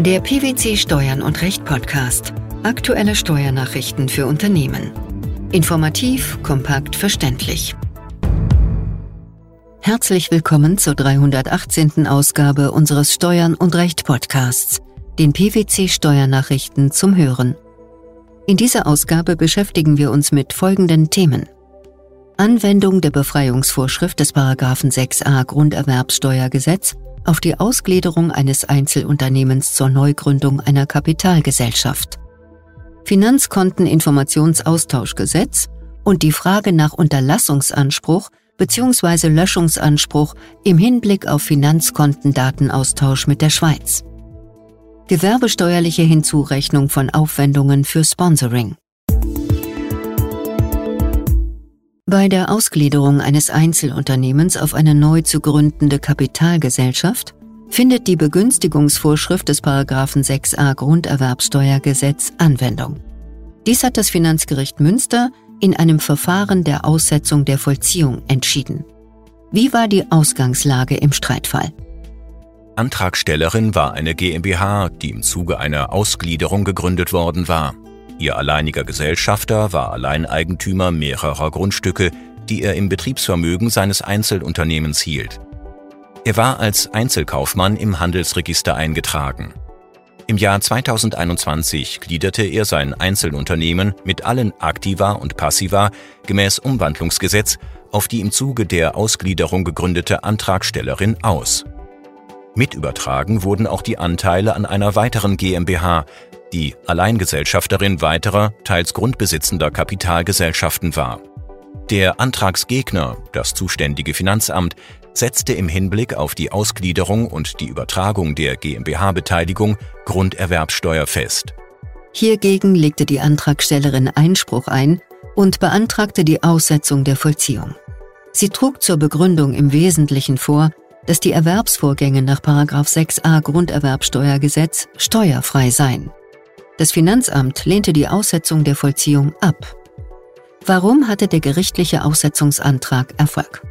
Der PwC Steuern und Recht Podcast. Aktuelle Steuernachrichten für Unternehmen. Informativ, kompakt, verständlich. Herzlich willkommen zur 318. Ausgabe unseres Steuern und Recht Podcasts, den PwC Steuernachrichten zum Hören. In dieser Ausgabe beschäftigen wir uns mit folgenden Themen. Anwendung der Befreiungsvorschrift des 6a Grunderwerbssteuergesetz auf die Ausgliederung eines Einzelunternehmens zur Neugründung einer Kapitalgesellschaft. Finanzkonteninformationsaustauschgesetz und die Frage nach Unterlassungsanspruch bzw. Löschungsanspruch im Hinblick auf Finanzkontendatenaustausch mit der Schweiz. Gewerbesteuerliche Hinzurechnung von Aufwendungen für Sponsoring. Bei der Ausgliederung eines Einzelunternehmens auf eine neu zu gründende Kapitalgesellschaft findet die Begünstigungsvorschrift des 6a Grunderwerbsteuergesetz Anwendung. Dies hat das Finanzgericht Münster in einem Verfahren der Aussetzung der Vollziehung entschieden. Wie war die Ausgangslage im Streitfall? Antragstellerin war eine GmbH, die im Zuge einer Ausgliederung gegründet worden war. Ihr alleiniger Gesellschafter war Alleineigentümer mehrerer Grundstücke, die er im Betriebsvermögen seines Einzelunternehmens hielt. Er war als Einzelkaufmann im Handelsregister eingetragen. Im Jahr 2021 gliederte er sein Einzelunternehmen mit allen Aktiva und Passiva gemäß Umwandlungsgesetz auf die im Zuge der Ausgliederung gegründete Antragstellerin aus. Mitübertragen wurden auch die Anteile an einer weiteren GmbH, die Alleingesellschafterin weiterer, teils grundbesitzender Kapitalgesellschaften war. Der Antragsgegner, das zuständige Finanzamt, setzte im Hinblick auf die Ausgliederung und die Übertragung der GmbH-Beteiligung Grunderwerbsteuer fest. Hiergegen legte die Antragstellerin Einspruch ein und beantragte die Aussetzung der Vollziehung. Sie trug zur Begründung im Wesentlichen vor, dass die Erwerbsvorgänge nach 6a Grunderwerbsteuergesetz steuerfrei seien. Das Finanzamt lehnte die Aussetzung der Vollziehung ab. Warum hatte der gerichtliche Aussetzungsantrag Erfolg?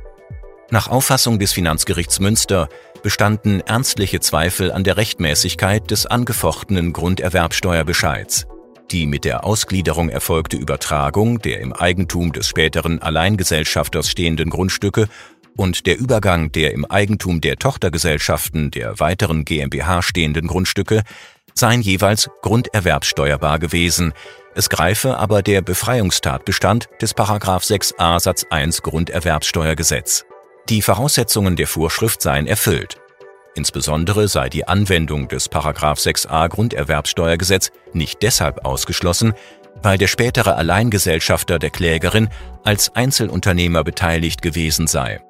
Nach Auffassung des Finanzgerichts Münster bestanden ernstliche Zweifel an der Rechtmäßigkeit des angefochtenen Grunderwerbsteuerbescheids. Die mit der Ausgliederung erfolgte Übertragung der im Eigentum des späteren Alleingesellschafters stehenden Grundstücke und der Übergang der im Eigentum der Tochtergesellschaften der weiteren GmbH stehenden Grundstücke seien jeweils grunderwerbsteuerbar gewesen. Es greife aber der Befreiungstatbestand des 6a Satz 1 Grunderwerbsteuergesetz. Die Voraussetzungen der Vorschrift seien erfüllt. Insbesondere sei die Anwendung des 6a Grunderwerbsteuergesetz nicht deshalb ausgeschlossen, weil der spätere Alleingesellschafter der Klägerin als Einzelunternehmer beteiligt gewesen sei.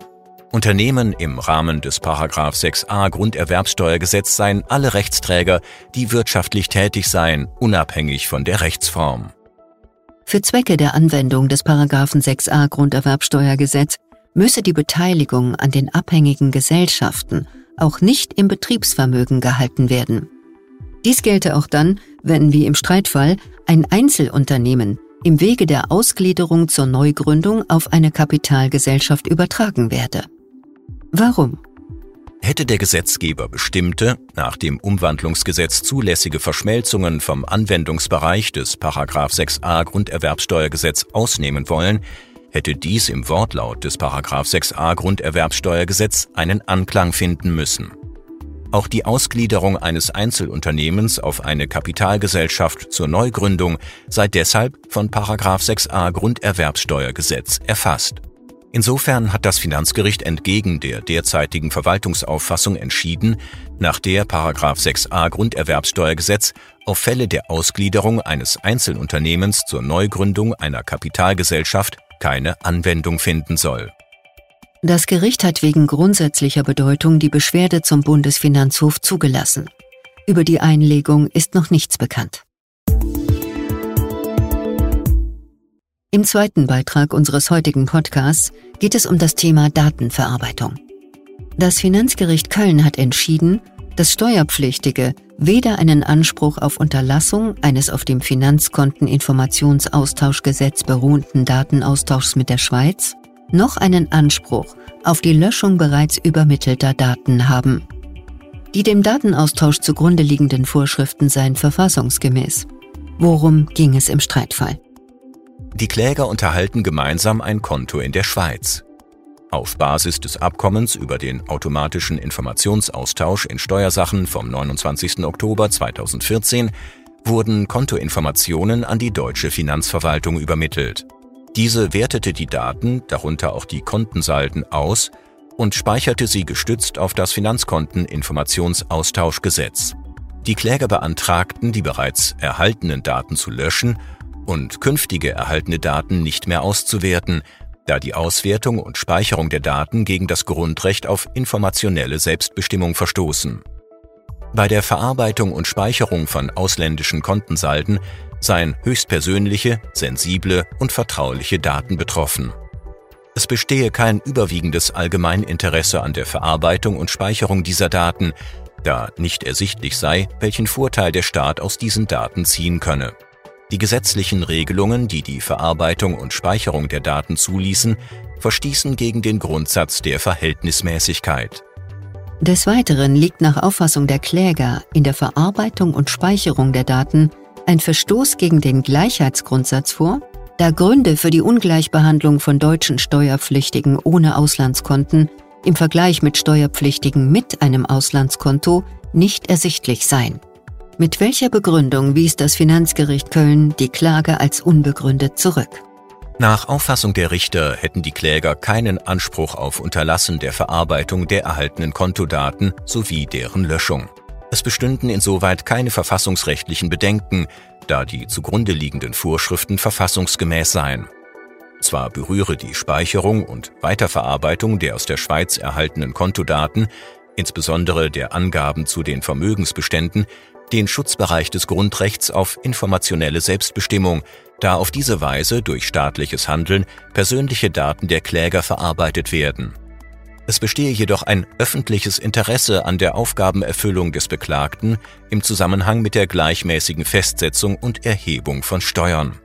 Unternehmen im Rahmen des 6a Grunderwerbsteuergesetz seien alle Rechtsträger, die wirtschaftlich tätig seien, unabhängig von der Rechtsform. Für Zwecke der Anwendung des 6a Grunderwerbsteuergesetz müsse die Beteiligung an den abhängigen Gesellschaften auch nicht im Betriebsvermögen gehalten werden. Dies gelte auch dann, wenn wie im Streitfall ein Einzelunternehmen im Wege der Ausgliederung zur Neugründung auf eine Kapitalgesellschaft übertragen werde. Warum? Hätte der Gesetzgeber bestimmte, nach dem Umwandlungsgesetz zulässige Verschmelzungen vom Anwendungsbereich des 6a Grunderwerbsteuergesetz ausnehmen wollen, hätte dies im Wortlaut des 6a Grunderwerbsteuergesetz einen Anklang finden müssen. Auch die Ausgliederung eines Einzelunternehmens auf eine Kapitalgesellschaft zur Neugründung sei deshalb von 6a Grunderwerbsteuergesetz erfasst. Insofern hat das Finanzgericht entgegen der derzeitigen Verwaltungsauffassung entschieden, nach der 6a Grunderwerbsteuergesetz auf Fälle der Ausgliederung eines Einzelunternehmens zur Neugründung einer Kapitalgesellschaft keine Anwendung finden soll. Das Gericht hat wegen grundsätzlicher Bedeutung die Beschwerde zum Bundesfinanzhof zugelassen. Über die Einlegung ist noch nichts bekannt. Im zweiten Beitrag unseres heutigen Podcasts geht es um das Thema Datenverarbeitung. Das Finanzgericht Köln hat entschieden, dass Steuerpflichtige weder einen Anspruch auf Unterlassung eines auf dem Finanzkonteninformationsaustauschgesetz beruhenden Datenaustauschs mit der Schweiz noch einen Anspruch auf die Löschung bereits übermittelter Daten haben. Die dem Datenaustausch zugrunde liegenden Vorschriften seien verfassungsgemäß. Worum ging es im Streitfall? Die Kläger unterhalten gemeinsam ein Konto in der Schweiz. Auf Basis des Abkommens über den automatischen Informationsaustausch in Steuersachen vom 29. Oktober 2014 wurden Kontoinformationen an die deutsche Finanzverwaltung übermittelt. Diese wertete die Daten, darunter auch die Kontensalden, aus und speicherte sie gestützt auf das Finanzkonteninformationsaustauschgesetz. Die Kläger beantragten, die bereits erhaltenen Daten zu löschen und künftige erhaltene Daten nicht mehr auszuwerten, da die Auswertung und Speicherung der Daten gegen das Grundrecht auf informationelle Selbstbestimmung verstoßen. Bei der Verarbeitung und Speicherung von ausländischen Kontensalden seien höchstpersönliche, sensible und vertrauliche Daten betroffen. Es bestehe kein überwiegendes Allgemeininteresse an der Verarbeitung und Speicherung dieser Daten, da nicht ersichtlich sei, welchen Vorteil der Staat aus diesen Daten ziehen könne. Die gesetzlichen Regelungen, die die Verarbeitung und Speicherung der Daten zuließen, verstießen gegen den Grundsatz der Verhältnismäßigkeit. Des Weiteren liegt nach Auffassung der Kläger in der Verarbeitung und Speicherung der Daten ein Verstoß gegen den Gleichheitsgrundsatz vor, da Gründe für die Ungleichbehandlung von deutschen Steuerpflichtigen ohne Auslandskonten im Vergleich mit Steuerpflichtigen mit einem Auslandskonto nicht ersichtlich seien. Mit welcher Begründung wies das Finanzgericht Köln die Klage als unbegründet zurück? Nach Auffassung der Richter hätten die Kläger keinen Anspruch auf Unterlassen der Verarbeitung der erhaltenen Kontodaten sowie deren Löschung. Es bestünden insoweit keine verfassungsrechtlichen Bedenken, da die zugrunde liegenden Vorschriften verfassungsgemäß seien. Zwar berühre die Speicherung und Weiterverarbeitung der aus der Schweiz erhaltenen Kontodaten, insbesondere der Angaben zu den Vermögensbeständen, den Schutzbereich des Grundrechts auf informationelle Selbstbestimmung, da auf diese Weise durch staatliches Handeln persönliche Daten der Kläger verarbeitet werden. Es bestehe jedoch ein öffentliches Interesse an der Aufgabenerfüllung des Beklagten im Zusammenhang mit der gleichmäßigen Festsetzung und Erhebung von Steuern.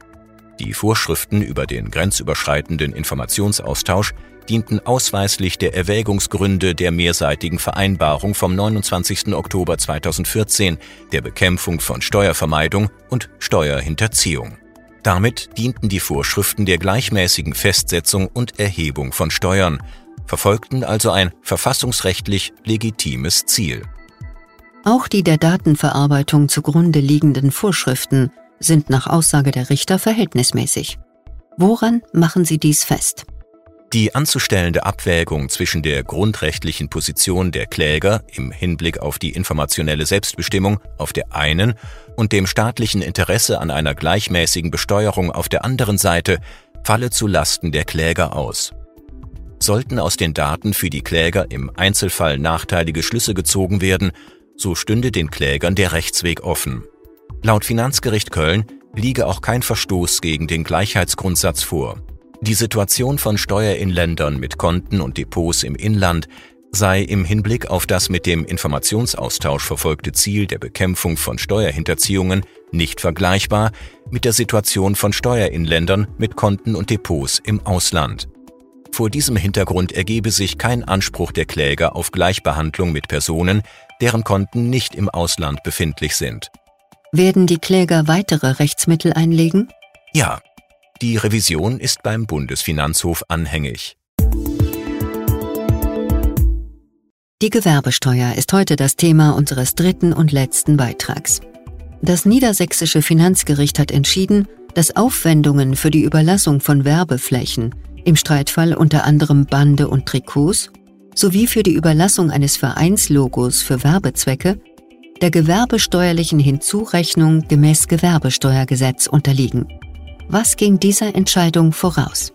Die Vorschriften über den grenzüberschreitenden Informationsaustausch dienten ausweislich der Erwägungsgründe der mehrseitigen Vereinbarung vom 29. Oktober 2014 der Bekämpfung von Steuervermeidung und Steuerhinterziehung. Damit dienten die Vorschriften der gleichmäßigen Festsetzung und Erhebung von Steuern, verfolgten also ein verfassungsrechtlich legitimes Ziel. Auch die der Datenverarbeitung zugrunde liegenden Vorschriften sind nach Aussage der Richter verhältnismäßig. Woran machen sie dies fest? Die anzustellende Abwägung zwischen der grundrechtlichen Position der Kläger im Hinblick auf die informationelle Selbstbestimmung auf der einen und dem staatlichen Interesse an einer gleichmäßigen Besteuerung auf der anderen Seite falle zu Lasten der Kläger aus. Sollten aus den Daten für die Kläger im Einzelfall nachteilige Schlüsse gezogen werden, so stünde den Klägern der Rechtsweg offen. Laut Finanzgericht Köln liege auch kein Verstoß gegen den Gleichheitsgrundsatz vor. Die Situation von Steuerinländern mit Konten und Depots im Inland sei im Hinblick auf das mit dem Informationsaustausch verfolgte Ziel der Bekämpfung von Steuerhinterziehungen nicht vergleichbar mit der Situation von Steuerinländern mit Konten und Depots im Ausland. Vor diesem Hintergrund ergebe sich kein Anspruch der Kläger auf Gleichbehandlung mit Personen, deren Konten nicht im Ausland befindlich sind. Werden die Kläger weitere Rechtsmittel einlegen? Ja, die Revision ist beim Bundesfinanzhof anhängig. Die Gewerbesteuer ist heute das Thema unseres dritten und letzten Beitrags. Das niedersächsische Finanzgericht hat entschieden, dass Aufwendungen für die Überlassung von Werbeflächen, im Streitfall unter anderem Bande und Trikots, sowie für die Überlassung eines Vereinslogos für Werbezwecke der gewerbesteuerlichen Hinzurechnung gemäß Gewerbesteuergesetz unterliegen. Was ging dieser Entscheidung voraus?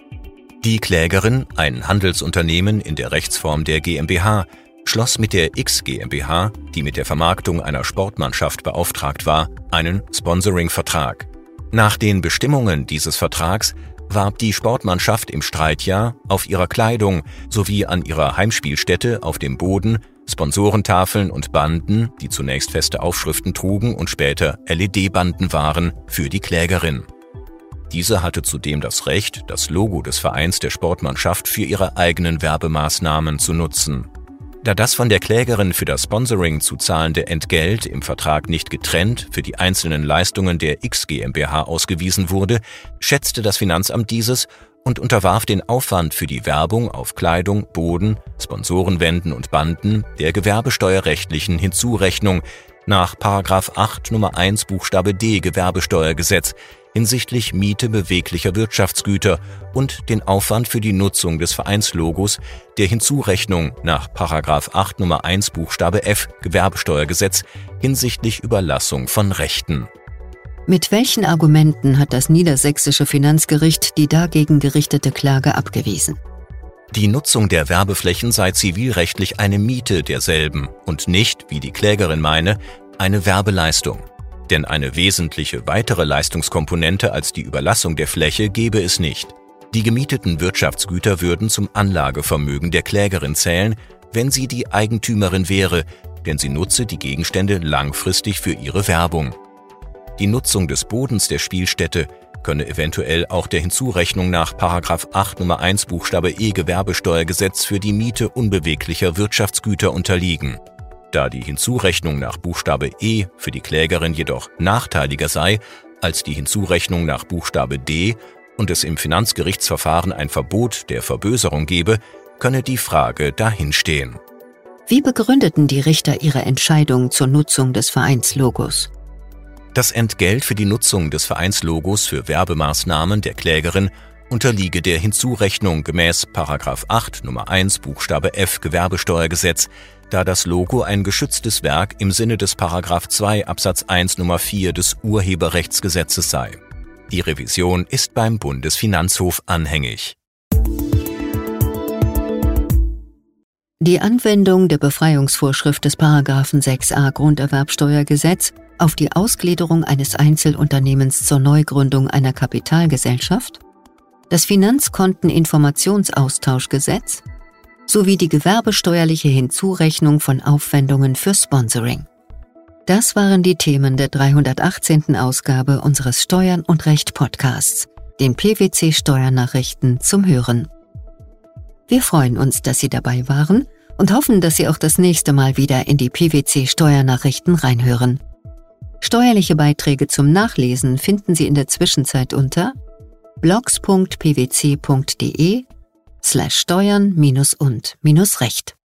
Die Klägerin, ein Handelsunternehmen in der Rechtsform der GmbH, schloss mit der X GmbH, die mit der Vermarktung einer Sportmannschaft beauftragt war, einen Sponsoring-Vertrag. Nach den Bestimmungen dieses Vertrags warb die Sportmannschaft im Streitjahr auf ihrer Kleidung sowie an ihrer Heimspielstätte auf dem Boden Sponsorentafeln und Banden, die zunächst feste Aufschriften trugen und später LED-Banden waren, für die Klägerin. Diese hatte zudem das Recht, das Logo des Vereins der Sportmannschaft für ihre eigenen Werbemaßnahmen zu nutzen. Da das von der Klägerin für das Sponsoring zu zahlende Entgelt im Vertrag nicht getrennt für die einzelnen Leistungen der X GmbH ausgewiesen wurde, schätzte das Finanzamt dieses und unterwarf den Aufwand für die Werbung auf Kleidung, Boden, Sponsorenwänden und Banden der gewerbesteuerrechtlichen Hinzurechnung nach 8 Nummer 1 Buchstabe D Gewerbesteuergesetz hinsichtlich Miete beweglicher Wirtschaftsgüter und den Aufwand für die Nutzung des Vereinslogos der Hinzurechnung nach 8 Nummer 1 Buchstabe F Gewerbesteuergesetz hinsichtlich Überlassung von Rechten. Mit welchen Argumenten hat das niedersächsische Finanzgericht die dagegen gerichtete Klage abgewiesen? Die Nutzung der Werbeflächen sei zivilrechtlich eine Miete derselben und nicht, wie die Klägerin meine, eine Werbeleistung. Denn eine wesentliche weitere Leistungskomponente als die Überlassung der Fläche gebe es nicht. Die gemieteten Wirtschaftsgüter würden zum Anlagevermögen der Klägerin zählen, wenn sie die Eigentümerin wäre, denn sie nutze die Gegenstände langfristig für ihre Werbung. Die Nutzung des Bodens der Spielstätte könne eventuell auch der Hinzurechnung nach 8 Nummer 1 Buchstabe E Gewerbesteuergesetz für die Miete unbeweglicher Wirtschaftsgüter unterliegen. Da die Hinzurechnung nach Buchstabe E für die Klägerin jedoch nachteiliger sei als die Hinzurechnung nach Buchstabe D und es im Finanzgerichtsverfahren ein Verbot der Verböserung gebe, könne die Frage dahinstehen. Wie begründeten die Richter ihre Entscheidung zur Nutzung des Vereinslogos? Das Entgelt für die Nutzung des Vereinslogos für Werbemaßnahmen der Klägerin unterliege der Hinzurechnung gemäß 8 Nummer 1 Buchstabe F Gewerbesteuergesetz, da das Logo ein geschütztes Werk im Sinne des 2 Absatz 1 Nummer 4 des Urheberrechtsgesetzes sei. Die Revision ist beim Bundesfinanzhof anhängig. Die Anwendung der Befreiungsvorschrift des 6a Grunderwerbsteuergesetz auf die Ausgliederung eines Einzelunternehmens zur Neugründung einer Kapitalgesellschaft, das Finanzkonteninformationsaustauschgesetz sowie die gewerbesteuerliche Hinzurechnung von Aufwendungen für Sponsoring. Das waren die Themen der 318. Ausgabe unseres Steuern und Recht Podcasts, den PwC Steuernachrichten zum Hören. Wir freuen uns, dass Sie dabei waren und hoffen, dass Sie auch das nächste Mal wieder in die PwC Steuernachrichten reinhören. Steuerliche Beiträge zum Nachlesen finden Sie in der Zwischenzeit unter blogs.pwc.de slash steuern und recht.